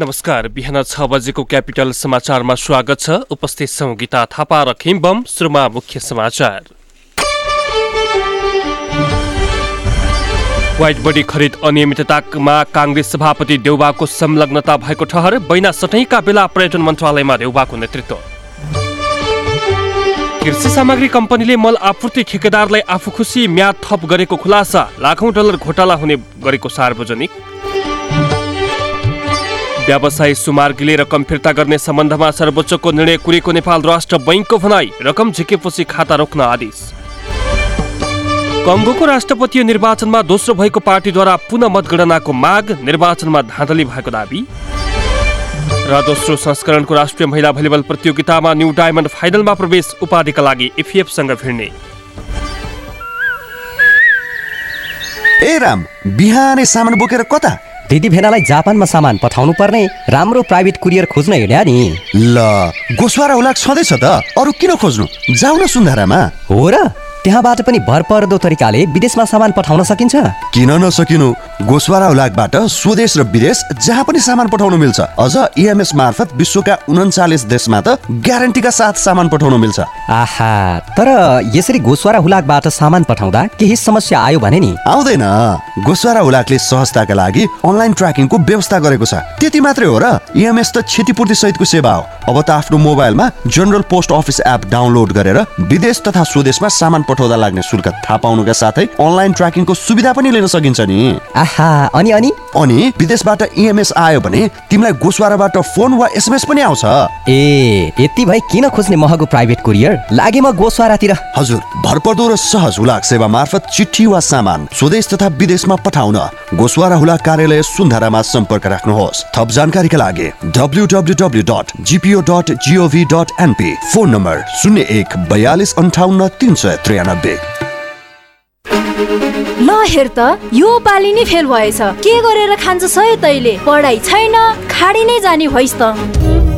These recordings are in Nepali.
नमस्कार बिहान छ बजेको क्यापिटल समाचारमा स्वागत छ। उपस्थित छौँ गीता थापा र खिम्बम सुरुमा मुख्य समाचार। व्हाइट बडी खरिद अनियमिततामा काङ्ग्रेस सभापति देउबाको संलग्नता भएको ठहर बैना सटैका बेला पर्यटन मन्त्रालयमा देउबाको नेतृत्व। कृषि सामग्री कम्पनीले मल आपूर्ति ठेकेदारलाई आफू खुसी म्याद थप गरेको खुलासा लाखौं डलर घोटाला हुने गरेको सार्वजनिक व्यवसायी सुमार्गीले रकम फिर्ता गर्ने सम्बन्धमा सर्वोच्चको निर्णय कुरेको नेपाल राष्ट्र बैङ्कको भनाई रकम झिकेपछि खाता रोक्न आदेश। कङ्गोको राष्ट्रपतीय निर्वाचनमा दोस्रो भएको पार्टीद्वारा पुनः मतगणनाको माग निर्वाचनमा धाँधली भएको दावी। र दोस्रो संस्करणको राष्ट्रिय महिला भलिबल प्रतियोगितामा न्यू डायमन्ड फाइनलमा प्रवेश उपाधिका लागि एफिएफसँग भिड्ने। ए राम बिहानै सामान बोकेर कता? दिदी भेनालाई जापानमा सामान पठाउनु पर्ने राम्रो प्राइभेट कुरियर खोज्न हिँड्या नि। ल गोसवारा हुलाक छँदैछ त। अरू किन खोज्नु? जाउ न सुन्धारामा। हो र? त्यहाँबाट पनि भरपर्दो तरिकाले विदेशमा सामान पठाउन सकिन्छ। किन नसकिनु? गोसवारा हुलाकबाट स्वदेश र विदेश जहाँ पनि सामान पठाउन मिल्छ। अझ इएमएस मार्फत विश्वका उन्चालिस देशमा त ग्यारेन्टीका साथ सामान पठाउन मिल्छ। आहा तर यसरी गोस्वारा हुलाकबाट सामान पठाउँदा केही समस्या आयो भने नि? आउँदैन। गोसवारा हुलाकले सहजताका लागि अनलाइन ट्र्याकिङको व्यवस्था गरेको छ। त्यति मात्रै हो र इएमएस त क्षतिपूर्ति सहितको सेवा हो। अब त आफ्नो मोबाइलमा general post office app download गरेर विदेश तथा स्वदेशमा सामान पठाउँदा लाग्ने शुल्क थाहा पाउनुका साथै अनलाइन ट्र्याकिङको सुविधा पनि लिन सकिन्छ नि। आहा अनि अनि? अनि विदेशबाट इएमएस आयो भने तिमीलाई गोसवाराबाट फोन वा एसएमएस पनि आउँछ। ए यति भए किन खोज्ने महँगो प्राइभेट कुरियर? लागे म गोस्वारातिर। हजुर भरपर्दो र सहज हुलाक सेवा मार्फत चिठी वा सामान स्वदेश तथा विदेशमा पठाउन गोसवारा हुलाक कार्यालय सुन्धारामा सम्पर्क राख्नुहोस्। थप जानकारीका लागि एनपी फोन नम्बर शून्य एक बयालिस अन्ठाउन्न तिन सय त्रियानब्बे ल हेर त यो पालि नै फेल भएछ। के गरेर खान्छ सय तैले? पढाइ छैन खाडी नै जाने भइस् त।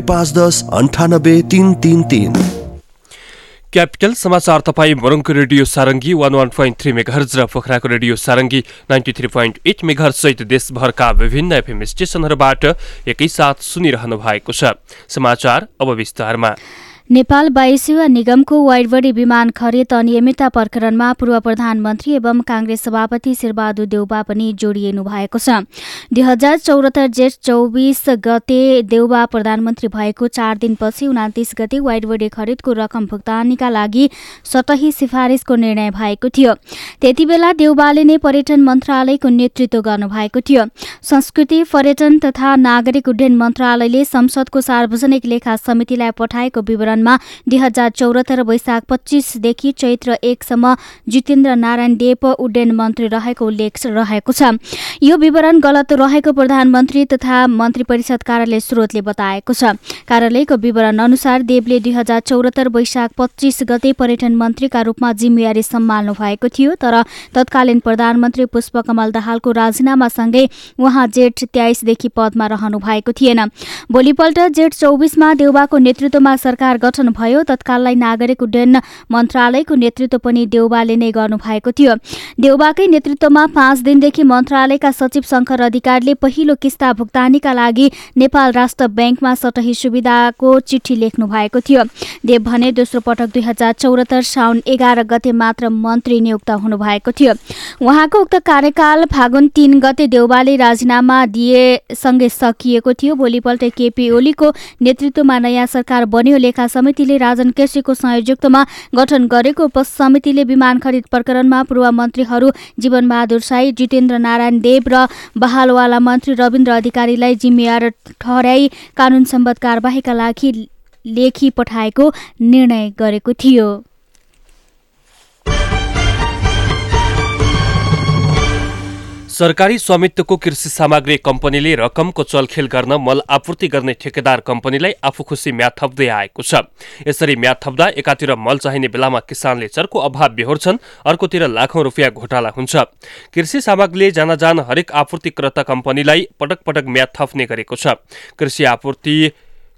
पाँच क्यापिटल समाचार तपाईँ मोरङको radio Sarangi one one point three megahertz र पोखराको radio Sarangi ninety three point eight megahertz सहित देशभरका विभिन्न एफएम स्टेशनहरूबाट एकैसाथ सुनिरहनु भएको छ। समाचार अब विस्तारमा। नेपाल वायुसेवा निगमको वाइडबडी विमान खरिद अनियमितता प्रकरणमा पूर्व प्रधानमन्त्री एवं काङ्ग्रेस सभापति शेरबहादुर देउबा पनि जोडिनु भएको छ। दुई हजार चौरात्तर जेठ चौबिस गते देउबा प्रधानमन्त्री भएको चार दिनपछि उनातिस गते वाइडबडी खरिदको रकम भुक्तानीका लागि सतही सिफारिसको निर्णय भएको थियो। त्यति बेला देउबाले नै पर्यटन मन्त्रालयको नेतृत्व गर्नुभएको थियो। संस्कृति पर्यटन तथा नागरिक उड्डयन मन्त्रालयले संसदको सार्वजनिक लेखा समितिलाई पठाएको विवरण मा दुई हजार चौरात्तर वैशाख पच्चिसदेखि चैत्र एकसम्म जितेन्द्र नारायण देव उड्डयन मन्त्री रहेको उल्लेख रहेको छ। यो विवरण गलत रहेको प्रधानमन्त्री तथा मन्त्री परिषद कार्यालय स्रोतले बताएको छ। कार्यालयको विवरण अनुसार देवले दुई हजार चौरात्तर वैशाख पच्चिस गते पर्यटन मन्त्रीका रूपमा जिम्मेवारी सम्हाल्नु भएको थियो तर तत्कालीन प्रधानमन्त्री पुष्पकमल दाहालको राजीनामासँगै उहाँ जेठ तेइसदेखि पदमा रहनु भएको थिएन। भोलिपल्ट जेठ चौबिसमा देउबाको नेतृत्वमा सरकार गठन भयो। तत्काललाई नागरिक उड्डयन मन्त्रालयको नेतृत्व पनि देउबाले नै गर्नुभएको थियो। देउबाकै नेतृत्वमा पाँच दिनदेखि मन्त्रालयका सचिव शङ्कर अधिकारीले पहिलो किस्ता भुक्तानीका लागि नेपाल राष्ट्र ब्याङ्कमा सटही सुविधाको चिठी लेख्नु भएको थियो। देव भने दोस्रो पटक दुई हजार चौरात्तर साउन एघार गते मात्र मन्त्री नियुक्त हुनुभएको थियो। उहाँको उक्त कार्यकाल फागुन तीन गते देउबाले राजीनामा दिएसँगै सकिएको थियो। भोलिपल्ट केपी ओलीको नेतृत्वमा नयाँ सरकार बन्यो लेखा समितिले राजन केसीको संयोजकत्वमा गठन गरेको उपसमितिले विमान खरिद प्रकरणमा पूर्व मन्त्रीहरू जीवनबहादुर साई जितेन्द्र नारायण देव र बहालवाला मन्त्री रविन्द्र अधिकारीलाई जिम्मेवार ठहराई कानुन सम्बद्ध कारवाहीका लागि लेखी पठाएको निर्णय गरेको थियो। सरकारी स्वामित्वको कृषि सामग्री कम्पनीले रकमको चलखेल गर्न मल आपूर्ति गर्ने ठेकेदार कम्पनीलाई आफू खुसी म्याद थप्दै आएको छ। यसरी म्याद थप्दा एकातिर मल चाहिने बेलामा किसानले चरको अभाव बेहोर्छन् अर्कोतिर लाखौं रुपियाँ घोटाला हुन्छ। कृषि सामग्रीले जान हरेक आपूर्तिकर्ता कम्पनीलाई पटक पटक म्याद थप्ने गरेको छ। कृषि आपूर्ति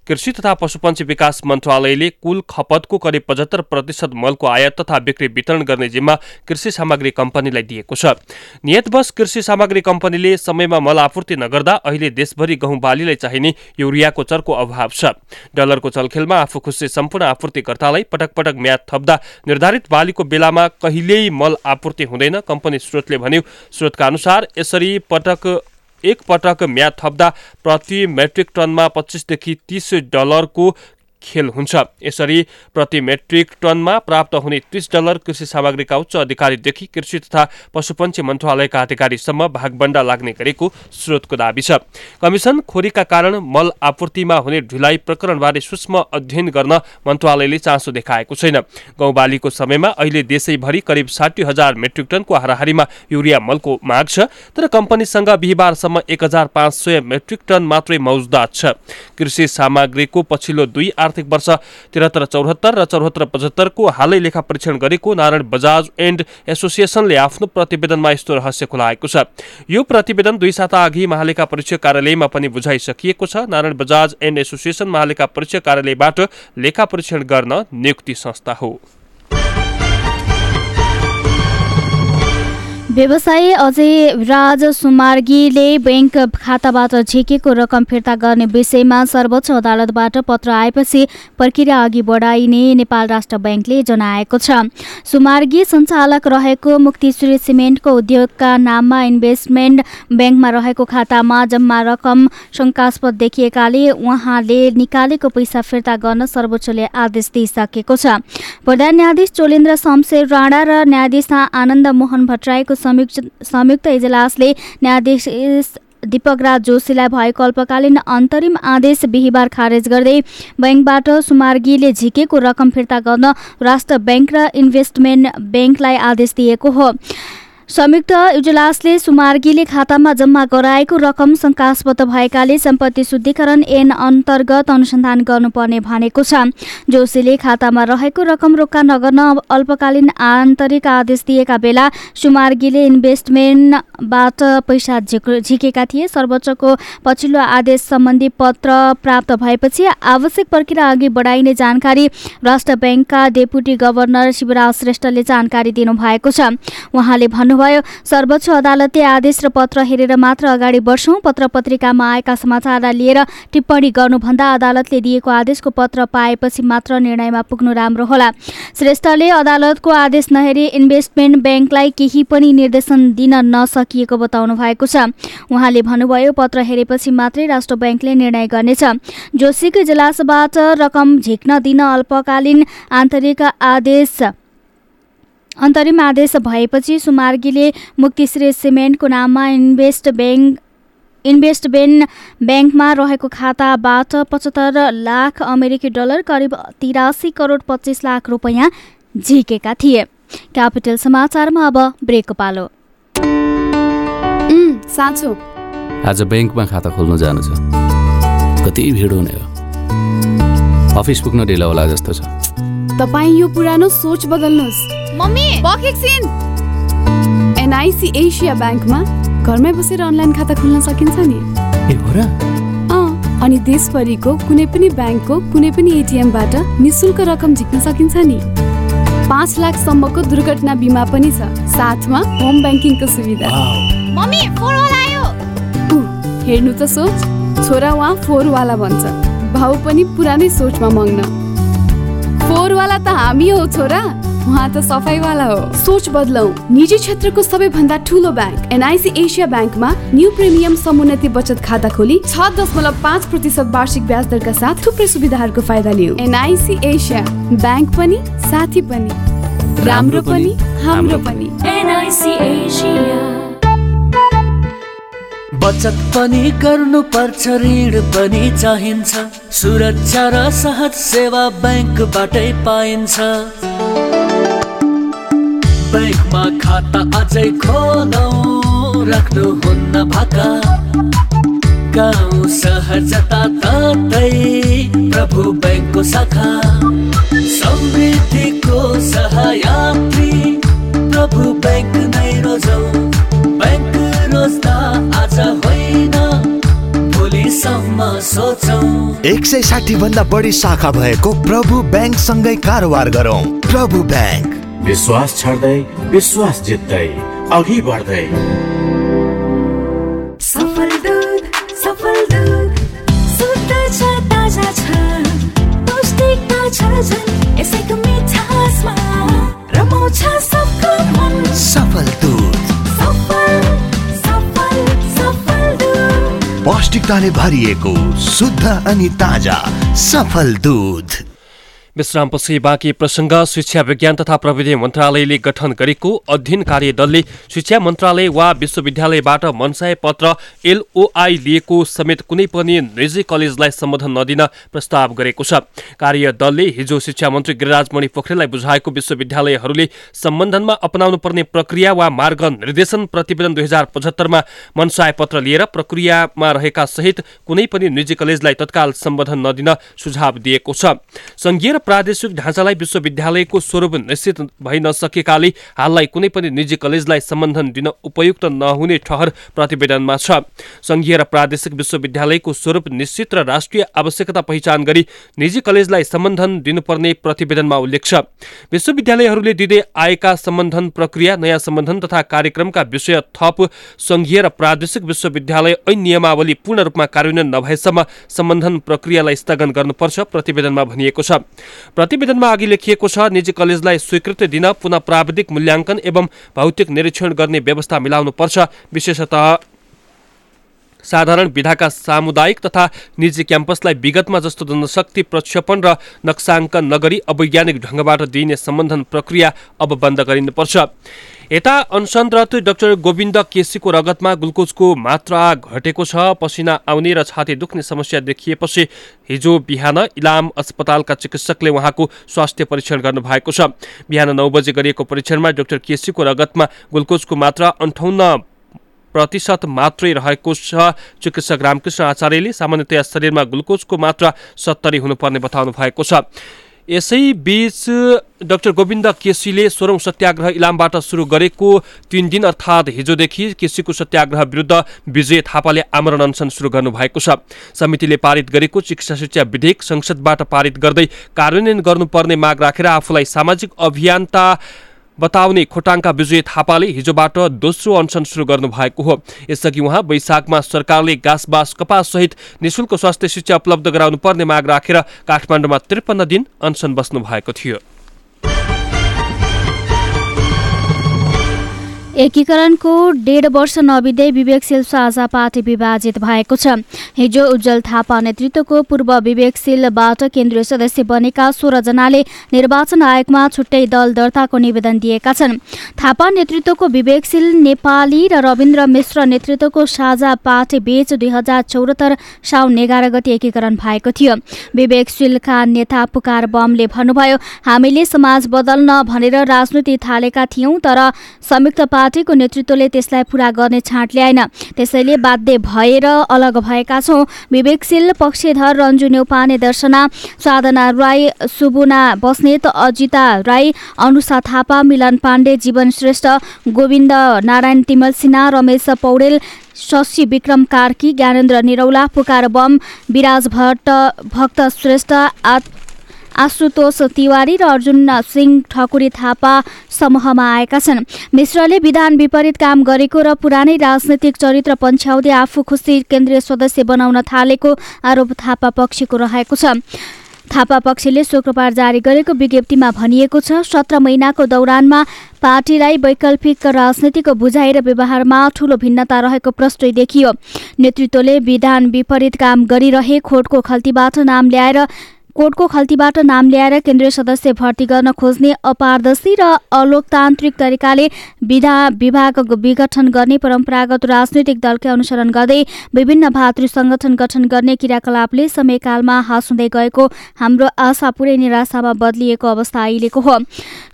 कृषि तथा पशुपन्छी विकास मन्त्रालयले कुल खपतको करिब पचहत्तर प्रतिशत मलको आयात तथा बिक्री वितरण गर्ने जिम्मा कृषि सामग्री कम्पनीलाई दिएको छ। नियतवश कृषि सामग्री कम्पनीले समयमा मल आपूर्ति नगर्दा अहिले देशभरि गहुँ बालीलाई चाहिने युरियाको चरको अभाव छ। डलरको चलखेलमा आफू खुसी सम्पूर्ण आपूर्तिकर्तालाई पटक पटक म्याद थप्दा निर्धारित बालीको बेलामा कहिल्यै मल आपूर्ति हुँदैन कम्पनी स्रोतले भन्यो। स्रोतका अनुसार यसरी पटक एक पटक म्याद थप्दा प्रति मेट्रिक टनमा पच्चिसदेखि तिस डलरको खेल हुन्छ। यसरी प्रति मेट्रिक टनमा प्राप्त हुने तीस डलर कृषि सामग्रीका उच्च अधिकारीदेखि कृषि तथा पशुपन्छी मन्त्रालयका अधिकारीसम्म भागबण्डा लाग्ने गरेको स्रोतको दावी छ। कमिसन खोरीका कारण मल आपूर्तिमा हुने ढिलाइ प्रकरणबारे सूक्ष्म अध्ययन गर्न मन्त्रालयले चासो देखाएको छैन। गौबालीको समयमा अहिले देशैभरि करिब साठी हजार मेट्रिक टनको हाराहारीमा युरिया मलको माग छ तर कम्पनीसँग बिहिबारसम्म एक हजार पाँच सय मेट्रिक टन मात्रै मौजदात छ। कृषि सामग्रीको पछिल्लो दुई आर्थिक वर्ष त्रिहत्तर चौहत्तर र चौहत्तर पचहत्तरको हालै लेखा परीक्षण गरेको नारायण बजाज एन्ड एसोसिएसनले आफ्नो प्रतिवेदनमा यस्तो रहस्य खुलाएको छ। यो प्रतिवेदन दुई साता अघि महालेखा परीक्षक कार्यालयमा पनि बुझाइसकिएको छ। नारायण बजाज एन्ड एसोसिएसन महालेखा परीक्षक कार्यालयबाट लेखा परीक्षण गर्न नियुक्ति संस्था हो। व्यवसायी अजय राज सुमार्गीले ब्याङ्क खाताबाट झिकेको रकम फिर्ता गर्ने विषयमा सर्वोच्च अदालतबाट पत्र आएपछि प्रक्रिया अघि बढाइने नेपाल राष्ट्र ब्याङ्कले जनाएको छ। सुमार्गी सञ्चालक रहेको मुक्तिश्री सिमेन्टको उद्योगका नाममा इन्भेस्टमेन्ट ब्याङ्कमा रहेको खातामा जम्मा रकम शङ्कास्पद देखिएकाले उहाँले निकालेको पैसा फिर्ता गर्न सर्वोच्चले आदेश दिइसकेको छ। प्रधान न्यायाधीश चोलेन्द्र शमशेर राणा र न्यायाधीश आनन्द मोहन भट्टराईको संयुक्त संयुक्त इजलासले न्यायाधीश दीपक राज जोशीलाई भएको अल्पकालीन अन्तरिम आदेश बिहिबार खारेज गर्दै ब्याङ्कबाट सुमार्गीले झिकेको रकम फिर्ता गर्न राष्ट्र ब्याङ्क र इन्भेस्टमेन्ट ब्याङ्कलाई आदेश दिएको हो। संयुक्त इजलासले सुमार्गीले खातामा जम्मा गराएको रकम शङ्कास्पद भएकाले सम्पत्ति शुद्धिकरण ऐन अन्तर्गत अनुसन्धान गर्नुपर्ने भनेको छ। जोशीले खातामा रहेको रकम रोक्का नगर्न अल्पकालीन आन्तरिक आदेश दिएका बेला सुमार्गीले इन्भेस्टमेन्टबाट पैसा झिकेका थिए। सर्वोच्चको पछिल्लो आदेश सम्बन्धी पत्र प्राप्त भएपछि आवश्यक प्रक्रिया अघि बढाइने जानकारी राष्ट्र ब्याङ्कका डेपुटी गभर्नर शिवराज श्रेष्ठले जानकारी दिनुभएको छ। उहाँले भन्नु भन्नुभयो सर्वोच्च अदालतले आदेश र पत्र हेरेर मात्र अगाडि बढ्छौँ। पत्र पत्रिकामा आएका समाचारलाई लिएर टिप्पणी गर्नुभन्दा अदालतले दिएको आदेशको पत्र पाएपछि मात्र निर्णयमा पुग्नु राम्रो होला। श्रेष्ठले अदालतको आदेश नहेरी इन्भेस्टमेन्ट ब्याङ्कलाई केही पनि निर्देशन दिन नसकिएको बताउनु भएको छ। उहाँले भन्नुभयो पत्र हेरेपछि मात्रै राष्ट्र ब्याङ्कले निर्णय गर्नेछ। जोशीको इजलासबाट रकम झिक्न दिन अल्पकालीन आन्तरिक आदेश अन्तरिम आदेश भएपछि सुमार्गीले मुक्तिश्री सिमेन्टको नाममा इन्भेस्ट ब्याङ्क इन्भेस्टमेन्ट ब्याङ्कमा रहेको खाताबाट पचहत्तर लाख अमेरिकी डलर करिब तिरासी करोड पच्चिस लाख रुपियाँ झिकेका थिए। क्यापिटल समाचारमा अब ब्रेकको पालो। साँचो। आज ब्याङ्कमा खाता खोल्नु जानु छ। कति भिड हुने हो। अफिस पुग्न ढिलो होला जस्तो छ। तपाईँ यो पुरानो सोच बदल्नुहोस्। मम्मी एनआइसी एसिया ब्याङ्कमा घरमै बसेर अनलाइन खाता खोल्न सकिन्छ नि। ए हो र? अनि देशभरिको कुनै पनि ब्याङ्कको कुनै पनि एटिएमबाट निशुल्क रकम झिक्न सकिन्छ नि। पाँच लाखसम्मको दुर्घटना बिमा पनि छ। साथमा होम ब्याङ्किङको सुविधा। मम्मी आयो हेर्नु त सोच। छोरा उहाँ फोरवाला भन्छ। भाउ पनि पुरानै सोचमा मग्न। फोरवाला त हामी हो छोरा। उहाँ त सफाइवाला हो। सोच बदलौ। निजी क्षेत्रको सबैभन्दा ठुलो ब्याङ्क एनआइसी एसिया ब्याङ्कमा न्यू प्रिमियम समुन्नति बचत खाता खोली छ दशमलव पाँच प्रतिशत वार्षिक ब्याज दरका साथ थुप्रै सुविधाहरूको फाइदा लिऊ एनआइसी एसिया। ब्याङ्क पनि साथी पनि। राम्रो पनि हाम्रो पनि। NIC Asia. बचत पनि गर्नुपर्छ ऋण पनि चाहिन्छ। सुरक्षा र सहज सेवा ब्याङ्कबाटै पाइन्छ। ब्याङ्कमा खाता अझै खोलौ राख्नुहुन्न भाका। गाउँ सहर जताततै प्रभु ब्याङ्कको शाखा। समृद्धिको सहायात्री प्रभु ब्याङ्क नै रोजौ। ब्याङ्क रोज्दा एक सय साठी भन्दा बढी शाखा भएको प्रभु ब्याङ्क सँगै कारोबार गरौँ। प्रभु ब्याङ्क। विश्वास छर्दै विश्वास जित्दै अघि बढ्दै। सफल दुध सफल दुध शुद्ध छ ताजा छ पौष्टिकता छ पौष्टिकताले भरिएको शुद्ध अनि ताज़ा सफल दूध। विश्रामपछि बाँकी प्रसङ्ग शिक्षा विज्ञान तथा प्रविधि मन्त्रालयले गठन गरेको अध्ययन कार्यदलले शिक्षा मन्त्रालय वा विश्वविद्यालयबाट मनसाय पत्र एलओआई लिएको समेत कुनै पनि निजी कलेजलाई सम्बोधन नदिन प्रस्ताव गरेको छ। कार्यदलले हिजो शिक्षा मन्त्री गिरिराजमणि पोखरेललाई बुझाएको विश्वविद्यालयहरूले सम्बन्धनमा अपनाउनु पर्ने प्रक्रिया वा मार्ग निर्देशन प्रतिवेदन दुई हजार पचहत्तरमा मनसाय पत्र लिएर प्रक्रियामा रहेका सहित कुनै पनि निजी कलेजलाई तत्काल सम्बोधन नदिन सुझाव दिएको छ। प्रादेशिक ढाँचालाई विश्वविद्यालयको स्वरूप निश्चित भइ नसकेकाले हाललाई कुनै पनि निजी कलेजलाई सम्बन्धन दिन उपयुक्त नहुने ठहर प्रतिवेदनमा छ। सङ्घीय र प्रादेशिक विश्वविद्यालयको स्वरूप निश्चित र राष्ट्रिय आवश्यकता पहिचान गरी निजी कलेजलाई सम्बन्धन दिनुपर्ने प्रतिवेदनमा उल्लेख छ। विश्वविद्यालयहरूले दिँदै आएका सम्बन्धन प्रक्रिया नयाँ सम्बन्धन तथा कार्यक्रमका विषय थप सङ्घीय र प्रादेशिक विश्वविद्यालय ऐन नियमावली पूर्ण रूपमा कार्यान्वयन नभएसम्म सम्बन्धन प्रक्रियालाई स्थगन गर्नुपर्छ प्रतिवेदनमा भनिएको छ। प्रतिवेदनमा अघि लेखिएको छ निजी कलेजलाई स्वीकृति दिन पुनः प्राविधिक मूल्याङ्कन एवं भौतिक निरीक्षण गर्ने व्यवस्था मिलाउनुपर्छ। विशेषतः साधारण विधाका सामुदायिक तथा निजी क्याम्पसलाई विगतमा जस्तो जनशक्ति प्रक्षेपण र नक्साङ्कन नगरी अवैज्ञानिक ढङ्गबाट दिइने सम्बन्धन प्रक्रिया अब बन्द गरिनुपर्छ। यता अनसनरत डाक्टर गोविन्द केसीको रगतमा ग्लुकोजको मात्रा घटेको छ पसिना आउने र छाती दुख्ने समस्या देखिएपछि हिजो बिहान इलाम अस्पतालका चिकित्सकले उहाँको स्वास्थ्य परीक्षण गर्नुभएको छ। बिहान नौ बजे गरिएको परीक्षणमा डाक्टर केसीको रगतमा ग्लुकोजको मात्रा अन्ठाउन्न प्रतिशत मात्रै रहेको छ। चिकित्सक रामकृष्ण आचार्यले सामान्यतया शरीरमा ग्लुकोजको मात्रा सत्तरी हुनुपर्ने बताउनु भएको छ। यसै बीच डाक्टर गोविन्द केसीले सोह्रौँ सत्याग्रह इलामबाट सुरु गरेको तिन दिन अर्थात् हिजोदेखि केसीको सत्याग्रह विरुद्ध विजय थापाले आमरण अनसन सुरु गर्नुभएको छ। समितिले पारित गरेको चिकित्सा शिक्षा विधेयक संसदबाट पारित गर्दै कार्यान्वयन गर्नुपर्ने माग राखेर आफूलाई सामाजिक अभियन्ता बताउने खोटाङका विजय थापाले हिजोबाट दोस्रो अनसन सुरु गर्नुभएको हो। यसअघि उहाँ वैशाखमा सरकारले घाँस बाँस कपास सहित निशुल्क स्वास्थ्य शिक्षा उपलब्ध गराउनु पर्ने माग राखेर काठमाडौँमा त्रिपन्न दिन अनसन बस्नु भएको थियो। एकीकरणको डेढ वर्ष नबित्दै विवेकशील साझा पार्टी विभाजित भएको छ। हिजो उज्जवल थापा नेतृत्वको पूर्व विवेकशीलबाट केन्द्रीय सदस्य बनेका सोह्रजनाले निर्वाचन आयोगमा छुट्टै दल दर्ताको निवेदन दिएका छन्। थापा नेतृत्वको विवेकशील नेपाली र रविन्द्र मिश्र नेतृत्वको साझा पार्टी बीच दुई हजार चौहत्तर साउन एघार गति एकीकरण भएको थियो। विवेकशीलका नेता पुकार बमले भन्नुभयो हामीले समाज बदल्न भनेर राजनीति थालेका थियौं तर संयुक्त पार्टीको नेतृत्वले त्यसलाई पूरा गर्ने छाँट ल्याएन। त्यसैले बाध्य भएर अलग भएका छौँ। विवेकशील पक्षधर रन्जु नेउपाने दर्शना साधना राई सुबुना बस्नेत अजिता राई अनुषा थापा मिलन पाण्डे जीवन श्रेष्ठ गोविन्द नारायण तिमल सिन्हा रमेश पौडेल शशी विक्रम कार्की ज्ञानेन्द्र निरौला पुकार बम विराज भट्ट भक्त श्रेष्ठ आशुतोष तिवारी र अर्जुन सिंह ठकुरी थापा समूहमा आएका छन्। मिश्रले विधान विपरीत काम गरेको र पुरानै राजनैतिक चरित्र पन्छ्याउँदै आफू खुसी केन्द्रीय सदस्य बनाउन थालेको आरोप थापा पक्षको रहेको छ। थापा पक्षले शुक्रबार जारी गरेको विज्ञप्तिमा भनिएको छ सत्र महिनाको दौरानमा पार्टीलाई वैकल्पिक राजनीतिको बुझाइ र व्यवहारमा ठूलो भिन्नता रहेको प्रश्न देखियो। नेतृत्वले विधान विपरीत काम गरिरहे खोटको खल्तीबाट नाम ल्याएर कोर्टको खल्तीबाट नाम ल्याएर केन्द्रीय सदस्य भर्ती गर्न खोज्ने अपारदर्शी र अलोकतान्त्रिक तरिकाले विधा विभाग विघटन गर्ने परम्परागत राजनैतिक दलकै अनुसरण गर्दै विभिन्न भातृ संगठन गठन गर्ने क्रियाकलापले समयकालमा हाँस हुँदै गएको हाम्रो आशा पुरै निराशामा बदलिएको अवस्था अहिलेको हो।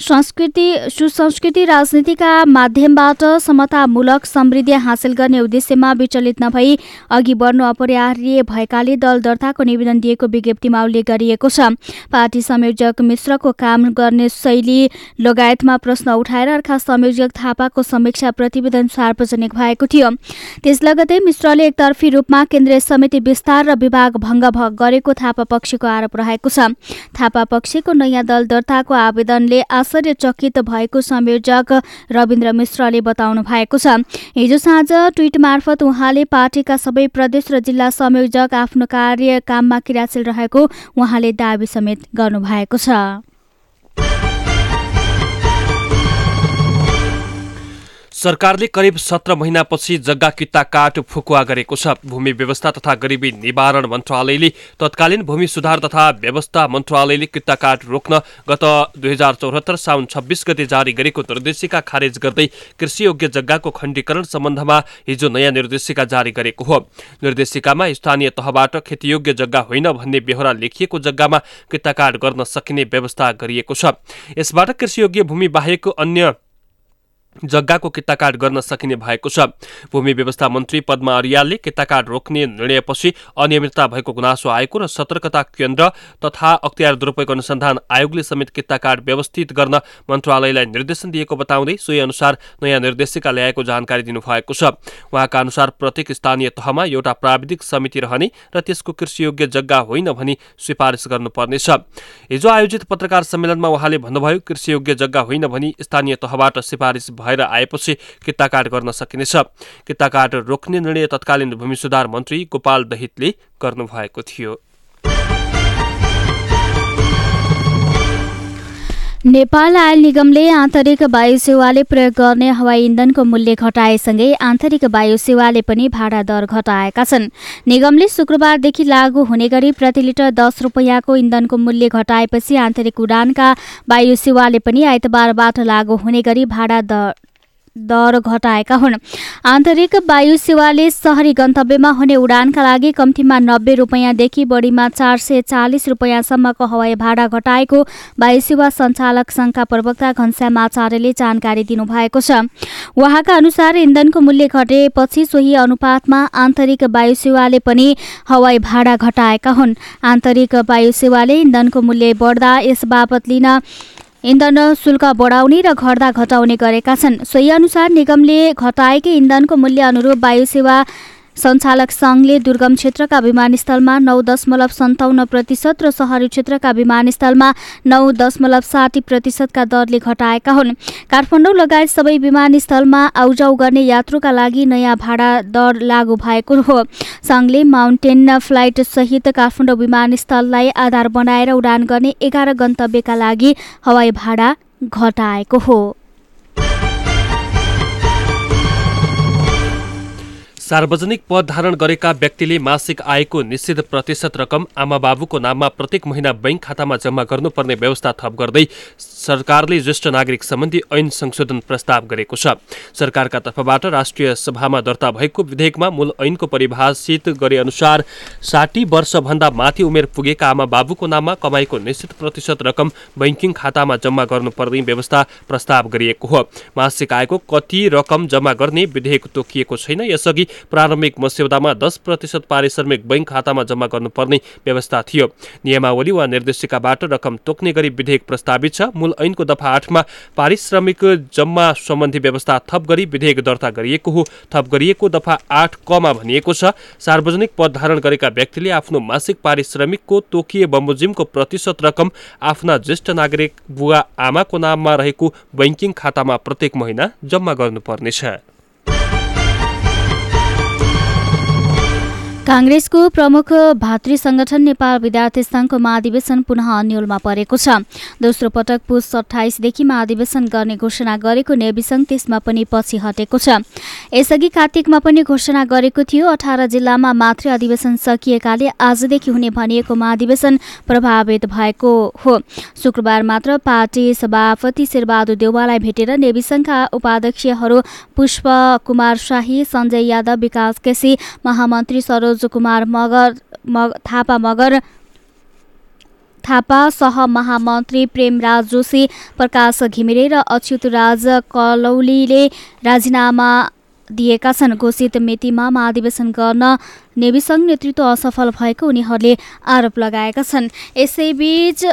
संस्कृति सुसंस्कृति राजनीतिका माध्यमबाट समतामूलक समृद्धि हासिल गर्ने उद्देश्यमा विचलित नभई अघि बढ्नु अपरिहार्य भएकाले दल दर्ताको निवेदन दिएको विज्ञप्तिमा उल्लेख गरिएको छ। पार्टी संयोजक मिश्रको काम गर्ने शैली लगायतमा प्रश्न उठाएर अर्का संयोजक थापाको समीक्षा प्रतिवेदन सार्वजनिक भएको थियो। त्यस लगतै मिश्रले एकतर्फी रूपमा केन्द्रीय समिति विस्तार र विभाग भङ्ग गरेको थापा पक्षको आरोप रहेको छ। थापा पक्षको नयाँ दल दर्ताको आवेदनले आश्चर्यचकित भएको संयोजक रविन्द्र मिश्रले बताउनु भएको छ। हिजो साँझ ट्विट मार्फत उहाँले पार्टीका सबै प्रदेश र जिल्ला संयोजक आफ्नो कार्य काममा क्रियाशील रहेको उहाँले दावी समेत गर्नुभएको छ। सरकारले करिब सत्र महिनापछि जग्गा किता काट फुकुवा गरेको छ। भूमि व्यवस्था तथा गरिबी निवारण मन्त्रालयले तत्कालीन भूमि सुधार तथा व्यवस्था मन्त्रालयले किता काट रोक्न गत दुई हजार चौहत्तर साउन छब्बिस गते जारी गरेको निर्देशिका खारेज गर्दै कृषियोग्य जग्गाको खण्डीकरण सम्बन्धमा हिजो नयाँ निर्देशिका जारी गरेको हो। निर्देशिकामा स्थानीय तहबाट खेतीयोग्य जग्गा होइन भन्ने बेहोरा लेखिएको जग्गामा किताकाट गर्न सकिने व्यवस्था गरिएको छ। यसबाट कृषियोग्य भूमि बाहेक अन्य जग्गाको किताकाट गर्न सकिने भएको छ। भूमि व्यवस्था मन्त्री पद्मा अर्यालले किताकाट रोक्ने निर्णयपछि अनियमितता भएको गुनासो आएको र सतर्कता केन्द्र तथा अख्तियार दुरुपयोग अनुसन्धान आयोगले समेत किताकाट व्यवस्थित गर्न मन्त्रालयलाई निर्देशन दिएको बताउँदै सोही अनुसार नयाँ निर्देशिका ल्याएको जानकारी दिनुभएको छ। उहाँका अनुसार प्रत्येक स्थानीय तहमा एउटा प्राविधिक समिति रहने र त्यसको कृषियोग्य जग्गा होइन भनी सिफारिस गर्नुपर्नेछ। हिजो आयोजित पत्रकार सम्मेलनमा उहाँले भन्नुभयो कृषियोग्य जग्गा होइन भनी स्थानीय तहबाट सिफारिस भएर आएपछि किताकाट गर्न सकिनेछ। किताकाट रोक्ने निर्णय तत्कालीन भूमि सुधार मन्त्री गोपाल दहितले गर्नुभएको थियो। नेपाल आयल निगमले आन्तरिक वायु सेवाले प्रयोग गर्ने हवाई इन्धनको मूल्य घटाएसँगै आन्तरिक वायु सेवाले पनि भाडा दर घटाएका छन्। निगमले शुक्रबारदेखि लागू हुने गरी प्रति लिटर दस रुपियाँको इन्धनको मूल्य घटाएपछि आन्तरिक उडानका वायु सेवाले पनि आइतबारबाट लागू हुने गरी भाडा दर दर घटाएका हुन्। आन्तरिक वायु सेवाले सहरी गन्तव्यमा हुने उडानका लागि कम्तीमा नब्बे रुपियाँदेखि बढीमा चार सय चालिस रुपियाँसम्मको हवाई भाडा घटाएको वायु सेवा सञ्चालक सङ्घका प्रवक्ता घनश्याम आचार्यले जानकारी दिनुभएको छ। उहाँका अनुसार इन्धनको मूल्य घटेपछि सोही अनुपातमा आन्तरिक वायु सेवाले पनि हवाई भाडा घटाएका हुन्। आन्तरिक वायु सेवाले इन्धनको मूल्य बढ्दा यस बापत लिन इन्धन शुल्क बढाउने र घट्दा घटाउने गरेका छन्। सोही अनुसार निगमले घटाएकै इन्धनको मूल्य अनुरूप वायु सेवा सञ्चालक सङ्घले दुर्गम क्षेत्रका विमानस्थलमा नौ दशमलव सन्ताउन्न प्रतिशत र सहरी क्षेत्रका विमानस्थलमा नौ दशमलव साठी प्रतिशतका दरले घटाएका हुन्। काठमाडौँ लगायत सबै विमानस्थलमा आउजाउ गर्ने यात्रुका लागि नयाँ भाडा दर लागू भएको हो। सङ्घले माउन्टेन फ्लाइट सहित काठमाडौँ विमानस्थललाई आधार बनाएर उडान गर्ने एघार गन्तव्यका लागि हवाई भाडा घटाएको हो। सार्वजनिक पद धारण गरेका व्यक्तिले मासिक आयको निश्चित प्रतिशत रकम आमा बाबुको नाममा प्रत्येक महिना बैंक खातामा जम्मा गर्नुपर्ने व्यवस्था थप गर्दै सरकारले ज्येष्ठ नागरिक सम्बन्धी ऐन संशोधन प्रस्ताव गरेको छ। सरकारका तर्फबाट राष्ट्रिय सभामा दर्ता भएको विधेयकमा मूल ऐनको परिभाषित गरे अनुसार साठी वर्षभन्दा माथि उमेर पुगेका आमा बाबुको नाममा कमाईको निश्चित प्रतिशत रकम बैङ्किङ खातामा जम्मा गर्नुपर्ने व्यवस्था प्रस्ताव गरिएको हो। मासिक आयको कति रकम जम्मा गर्ने विधेयक तोकिएको छैन। यसअघि प्रारम्भिक मस्यौदामा दस प्रतिशत पारिश्रमिक बैङ्क खातामा जम्मा गर्नुपर्ने व्यवस्था थियो। नियमावली वा निर्देशिकाबाट रकम तोक्ने गरी विधेयक प्रस्तावित छ। मूल ऐनको दफा आठमा पारिश्रमिक जम्मा सम्बन्धी व्यवस्था थप गरी विधेयक दर्ता गरिएको हो। थप गरिएको दफा आठ कमा भनिएको छ सार्वजनिक पद धारण गरेका व्यक्तिले आफ्नो मासिक पारिश्रमिकको तोकिए बमोजिमको प्रतिशत रकम आफ्ना ज्येष्ठ नागरिक बुवा आमाको नाममा रहेको बैङ्किङ खातामा प्रत्येक महिना जम्मा गर्नुपर्नेछ। काङ्ग्रेसको प्रमुख भातृ संगठन नेपाल विद्यार्थी संघको महाधिवेशन पुनः अन्यलमा परेको छ। दोस्रो पटक पुस सत्ठाइसदेखि महाधिवेशन गर्ने घोषणा गरेको नेवी संघ त्यसमा पनि पछि हटेको छ। यसअघि कार्तिकमा पनि घोषणा गरेको थियो अठार जिल्लामा मात्रै अधिवेशन सकिएकाले आजदेखि हुने भनिएको महाधिवेशन प्रभावित भएको हो। शुक्रबार मात्र पार्टी सभापति शेरबहादुर देउवालाई भेटेर नेवी संघका उपाध्यक्षहरू पुष्प कुमार शाही सञ्जय यादव विकास केसी महामन्त्री सरोज कुमार मगर मग, थापा मगर थापा सहमहामन्त्री प्रेमराज जोशी प्रकाश घिमिरे र अच्युतराज कलौलीले राजीनामा दिएका छन्। घोषित मितिमा महाधिवेशन गर्न नेविसङ्घ नेतृत्व असफल भएको उनीहरूले आरोप लगाएका छन्। यसैबीच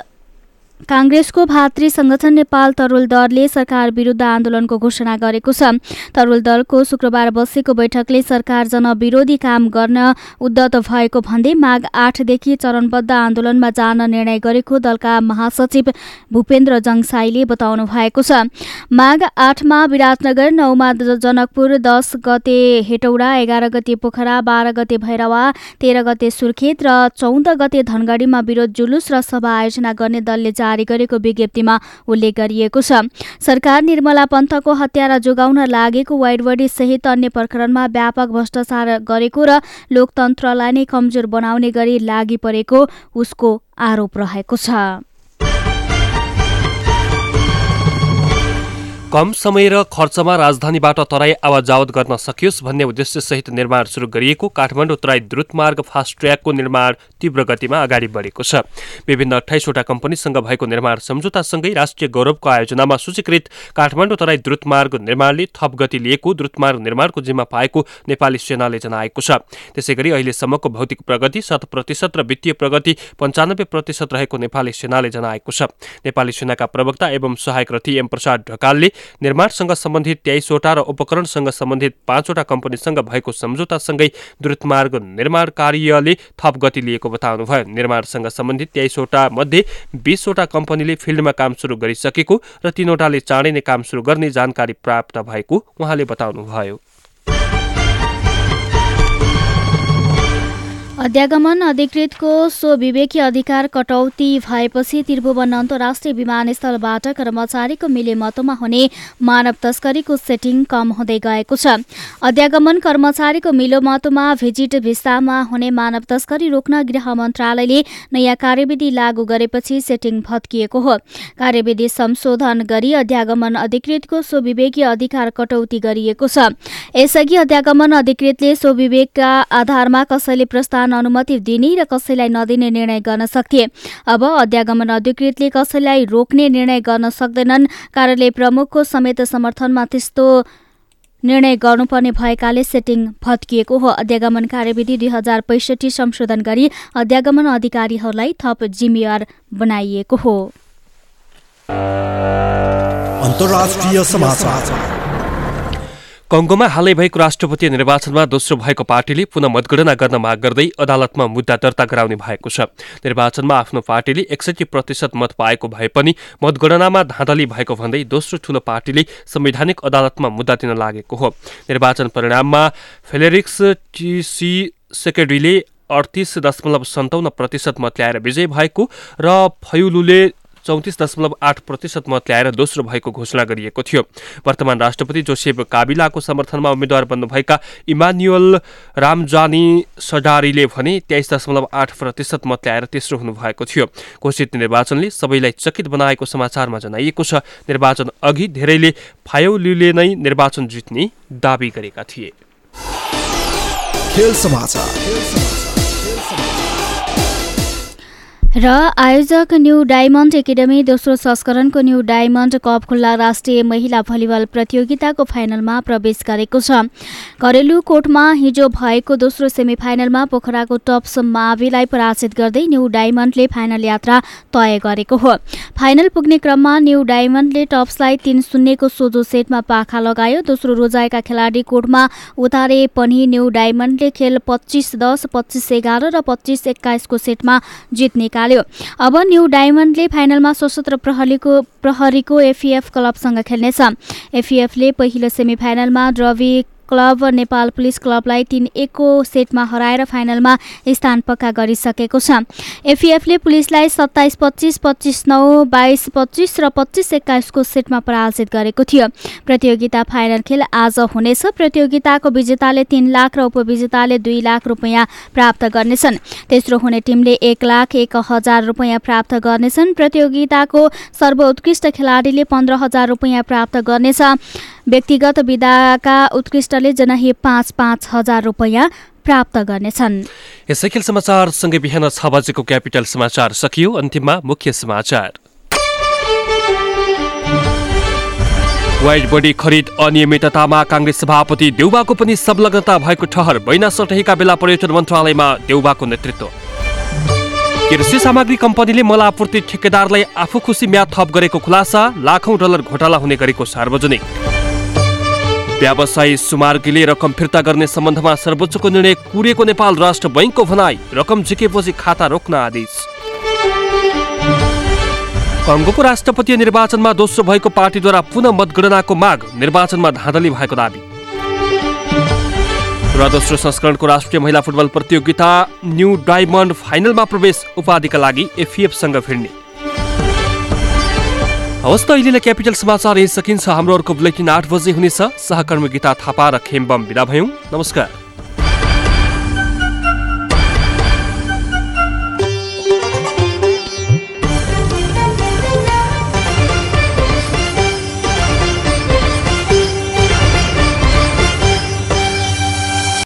काङ्ग्रेसको भातृ संगठन नेपाल तरुल दलले सरकार विरुद्ध आन्दोलनको घोषणा गरेको छ। तरुल दलको शुक्रबार बसेको बैठकले सरकार जनविरोधी काम गर्न उद्धत भएको भन्दै माघ आठदेखि चरणबद्ध आन्दोलनमा जान निर्णय गरेको दलका महासचिव भूपेन्द्र जङसाईले बताउनु भएको छ। माघ आठमा विराटनगर नौमा जनकपुर दस गते हेटौडा एघार गते पोखरा बाह्र गते भैरवा तेह्र गते सुर्खेत र चौध गते धनगढीमा विरोध जुलुस र सभा आयोजना गर्ने दलले जारी गरेको विज्ञप्तिमा उल्लेख गरिएको छ। सरकार निर्मला पन्थको हत्यारा जोगाउन लागेको वाइडबडी सहित अन्य प्रकरणमा व्यापक भ्रष्टाचार गरेको र लोकतन्त्रलाई नै कमजोर बनाउने गरी लागि परेको उसको आरोप रहेको छ। कम समय र खर्चमा राजधानीबाट तराई आवाज जावत गर्न सकियोस् भन्ने उद्देश्यसहित निर्माण सुरु गरिएको काठमाडौँ तराई द्रुतमार्ग फास्ट ट्र्याकको निर्माण तीव्र गतिमा अगाडि बढेको छ। विभिन्न अठाइसवटा कम्पनीसँग भएको निर्माण सम्झौतासँगै राष्ट्रिय गौरवको आयोजनामा सूचीकृत काठमाडौँ तराई द्रुतमार्ग निर्माणले थप गति लिएको द्रुतमार्ग निर्माणको जिम्मा पाएको नेपाली सेनाले जनाएको छ। त्यसै गरी अहिलेसम्मको भौतिक प्रगति शत प्रतिशत र वित्तीय प्रगति पन्चानब्बे प्रतिशत रहेको नेपाली सेनाले जनाएको छ। नेपाली सेनाका प्रवक्ता एवं सहायक रथी एम प्रसाद ढकालले निर्माणसँग सम्बन्धित तेइसवटा र उपकरणसँग सम्बन्धित पाँचवटा कम्पनीसँग भएको सम्झौतासँगै द्रुतमार्ग निर्माण कार्यले थप गति लिएको बताउनुभयो। निर्माणसँग सम्बन्धित तेइसवटा मध्ये बिसवटा कम्पनीले फिल्डमा काम सुरु गरिसकेको र तीनवटाले चाँडै नै काम सुरु गर्ने जानकारी प्राप्त भएको उहाँले बताउनुभयो। अध्यागमन अधिकृतको स्वविवेकी अधिकार कटौती भएपछि त्रिभुवन अन्तर्राष्ट्रिय विमानस्थलबाट कर्मचारीको मिलेमतोमा हुने मानव तस्करीको सेटिङ कम हुँदै गएको छ। अध्यागमन कर्मचारीको मिलोमतोमा भिजिट भिस्तामा हुने मानव तस्करी रोक्न गृह मन्त्रालयले नयाँ कार्यविधि लागू गरेपछि सेटिङ भत्किएको हो। कार्यविधि संशोधन गरी अध्यागमन अधिकृतको स्वविवेकी अधिकार कटौती गरिएको छ। यसअघि अध्यागमन अधिकृतले स्वविवेकका आधारमा कसैले प्रस्ताव अनुमति दिने र कसैलाई नदिने निर्णय गर्न सक्थे अब अध्यागमन अधिकृतले कसैलाई रोक्ने निर्णय गर्न सक्दैनन्। कार्यालय प्रमुखको समेत समर्थनमा त्यस्तो निर्णय गर्नुपर्ने भएकाले सेटिङ भत्किएको हो। अध्यागमन कार्यविधि दुई हजार पैसठी संशोधन गरी अध्यागमन अधिकारीहरूलाई थप जिम्मेवार बनाइएको हो। कङ्गोमा हालै भएको राष्ट्रपति निर्वाचनमा दोस्रो भएको पार्टीले पुनः मतगणना गर्न माग गर्दै अदालतमा मुद्दा दर्ता गराउने भएको छ। निर्वाचनमा आफ्नो पार्टीले एकसठी प्रतिशत मत पाएको भए पनि मतगणनामा धाँधली भएको भन्दै दोस्रो ठूलो पार्टीले संवैधानिक अदालतमा मुद्दा दिन लागेको हो। निर्वाचन परिणाममा फेलेरिक्स टिसी सेक्रेटरीले अडतिस दशमलव सन्ताउन्न प्रतिशत मत ल्याएर विजय भएको र फयुलुले चौतिस दशमलव आठ प्रतिशत मत ल्याएर दोस्रो भएको घोषणा गरिएको थियो। वर्तमान राष्ट्रपति जोसेफ काबिलाको समर्थनमा उम्मेद्वार बन्नुभएका इमान्युअल रामजानी सडारीले भने तेइस दशमलव आठ प्रतिशत मत ल्याएर तेस्रो हुनुभएको थियो। घोषित निर्वाचनले सबैलाई चकित बनाएको समाचारमा जनाइएको छ। निर्वाचन अघि धेरैले फायोलीले नै निर्वाचन जित्ने दावी गरेका थिए। खेल समाचार। र आयोजक न्यू डायमन्ड एकाडेमी दोस्रो संस्करणको न्यू डायमन्ड कप खुल्ला राष्ट्रिय महिला भलिबल प्रतियोगिताको फाइनलमा प्रवेश गरेको छ। घरेलु कोर्टमा हिजो भएको दोस्रो सेमिफाइनलमा पोखराको टप्स माविलाई पराजित गर्दै न्यू डायमन्डले फाइनल यात्रा तय गरेको हो। फाइनल पुग्ने क्रममा न्यू डायमन्डले टप्सलाई तीन शून्यको सोझो सेटमा पाखा लगायो। दोस्रो रोजाएका खेलाडी कोर्टमा उतारे पनि न्यू डायमन्डले खेल पच्चिस दस पच्चिस एघार र पच्चिस एक्काइसको सेटमा जित निकाल्यो अब न्यू डायमन्डले फाइनलमा सशस्त्र प्रहरीको प्रहरीको एफिएफ क्लबसँग खेल्नेछ। एफिएफले पहिलो सेमिफाइनलमा ड्रवी क्लब नेपाल पुलिस क्लबलाई तीन एकको सेटमा हराएर फाइनलमा स्थान पक्का गरिसकेको छ। एफिएफले पुलिसलाई सत्ताइस पच्चिस पच्चिस नौ बाइस पच्चिस र पच्चिस एक्काइसको सेटमा पराजित गरेको थियो। प्रतियोगिता फाइनल खेल आज हुनेछ। प्रतियोगिताको विजेताले तीन लाख र उपविजेताले दुई लाख रुपियाँ प्राप्त गर्नेछन्। तेस्रो हुने टिमले एक लाख एक हजार रुपियाँ प्राप्त गर्नेछन्। प्रतियोगिताको सर्वोत्कृष्ट खेलाडीले पन्ध्र हजार रुपियाँ प्राप्त गर्नेछ। व्यक्तिगत विधाका उत्कृष्टले जनाही पाँच पाँच हजार रुपियाँ प्राप्त गर्नेछन्। यसै खेल समाचारसँगै बिहान छ बजेको क्यापिटल समाचार सकियो। अन्तिममा मुख्य समाचार। वाइड बडी खरिद अनियमिततामा काङ्ग्रेस सभापति देउबाको पनि संलग्नता भएको ठहर बैना सटहीका बेला पर्यटन मन्त्रालयमा देउबाको नेतृत्व। कृषि सामग्री कम्पनीले मलापूर्ति ठेकेदारलाई आफू खुसी म्याद थप गरेको खुलासा लाखौं डलर घोटाला हुने गरेको सार्वजनिक। व्यवसायी सुमार्गीले रकम फिर्ता गर्ने सम्बन्धमा सर्वोच्चको निर्णय कुरेको नेपाल राष्ट्र बैङ्कको भनाई रकम झिकेपछि खाता रोक्न आदेश। कङ्गोको राष्ट्रपतीय निर्वाचनमा दोस्रो भएको पार्टीद्वारा पुनः मतगणनाको माग निर्वाचनमा धाँधली भएको दावी। र दोस्रो संस्करणको राष्ट्रिय महिला फुटबल प्रतियोगिता न्यू डायमन्ड फाइनलमा प्रवेश उपाधिका लागि एफिएफसँग भिड्ने हवस् त अहिलेलाई क्यापिटल समाचार यही सकिन्छ हाम्रो अर्को बुलेटिन आठ बजे हुनेछ। सहकर्मी गीता थापा र खेम्बम विदा भयौँ। नमस्कार।